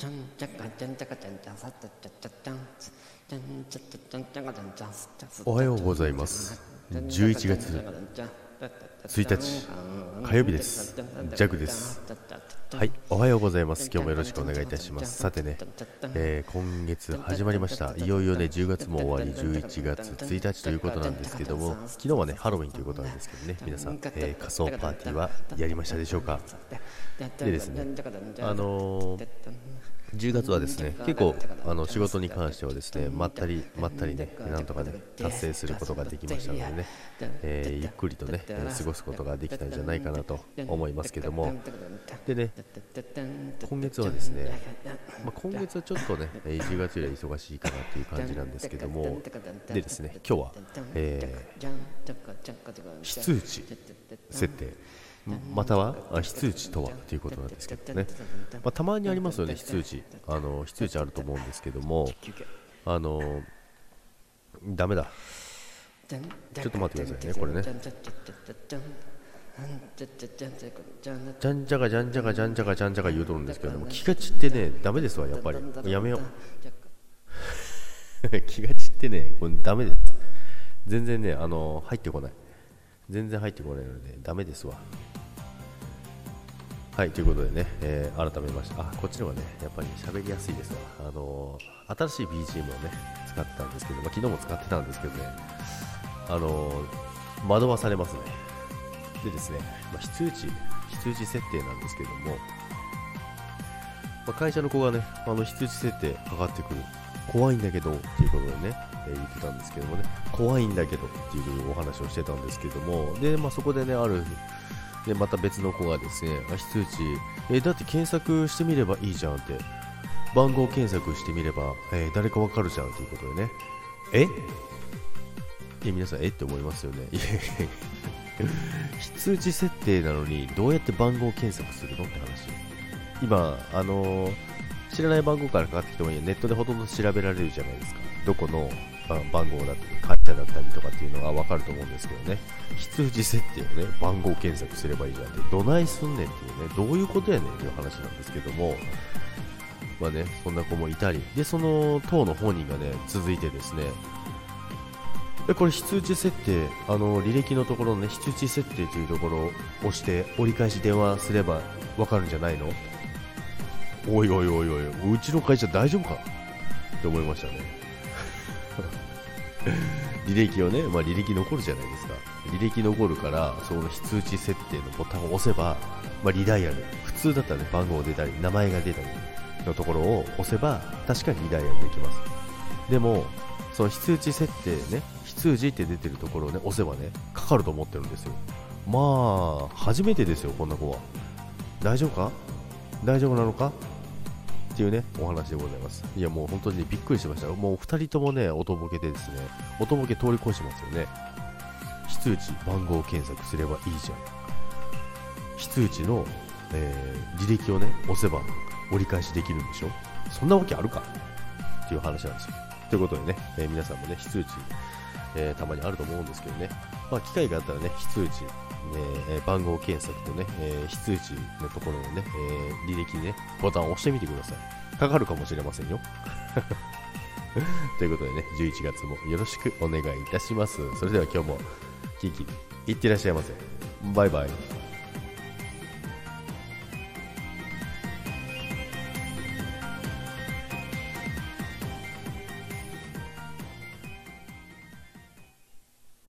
ちゃんちゃかちゃんちゃかちゃんちゃさちゃちゃちゃちゃんちゃんちゃちゃちゃんちゃかちゃんちゃすちゃすおはようございます。11月。1日火曜日です。ジャグです。はいおはようございます。今日もよろしくお願いいたします。さてね、えー今月始まりました。いよいよね10月も終わり11月1日ということなんですけども昨日はねハロウィンということなんですけどね皆さん、えー仮装パーティーはやりましたでしょうか？でですねあのー10月はですね結構あの仕事に関してはですねまったりまったりねなんとかね達成することができましたのでね、えーゆっくりとね、過ごすことができたんじゃないかなと思いますけども。でね今月はですね、まあ、今月はちょっとねえー10月よりは忙しいかなという感じなんですけどもでですね今日は、えー、非通知設定または非通知とはということなんですけどね、まあ、たまにありますよね非通知。あの非通知あると思うんですけどもあのダメだ。ちょっと待ってくださいねこれね。じゃんじゃがじゃんじゃがじゃんじゃがじゃんじゃが言うとるんですけども気が散ってねダメですわやっぱり。やめよう。気が散ってねこれダメです。全然ねあの入ってこない。全然入ってこないのでダメですわ。はいということでね、えー改めましてあこっちの方がねやっぱり喋りやすいですわ。あの新しい BGM をね使ってたんですけど、まあ、昨日も使ってたんですけどねあの惑わされますね。でですね、まあ、非通知非通知設定なんですけども、まあ、会社の子がねあの非通知設定かかってくる怖いんだけどっていうことでね、えー言ってたんですけどもね怖いんだけどっていうお話をしてたんですけどもで、まあ、そこでねあるでまた別の子がですねあ非通知えーだって検索してみればいいじゃんって番号検索してみれば、えー誰かわかるじゃんということでねえ？いや皆さんえ？って思いますよね。非通知設定なのにどうやって番号検索するのって話。今あのー知らない番号からかかってきてもいいネットでほとんど調べられるじゃないですか。どこの番号だったり会社だったりとかっていうのが分かると思うんですけどね。非通知設定をね番号検索すればいいじゃんって。どないすんねんっていうね。どういうことやねんっていう話なんですけども。まあねそんな子もいたり。でその当の本人がね続いてですねでこれ非通知設定あの履歴のところのね非通知設定というところを押して折り返し電話すれば分かるんじゃないの？おいおいおいおいうちの会社大丈夫か？って思いましたね。履歴をね、まあ、履歴残るじゃないですか。履歴残るからその非通知設定のボタンを押せば、まあ、リダイヤル。普通だったらね番号出たり名前が出たりのところを押せば確かにリダイヤルできます。でもその非通知設定ね非通知って出てるところをね押せばねかかると思ってるんですよ。まあ初めてですよこんな子は。大丈夫か？大丈夫なのか？っていうねお話でございます。いやもう本当にびっくりしましたもう2人ともね音ボケでですね音ボケ通り越してますよね。非通知番号検索すればいいじゃん。非通知の、えー履歴をね押せば折り返しできるんでしょ。そんなわけあるか？っていう話なんですよ。ということでね、えー皆さんもね非通知、えーたまにあると思うんですけどね、まあ、機会があったらね非通知えー番号検索とね、え非通知のところのね、え履歴にね、ボタンを押してみてください。かかるかもしれませんよ。ということでね、11月もよろしくお願いいたします。それでは今日も、キンキン、いってらっしゃいませ。バイバイ。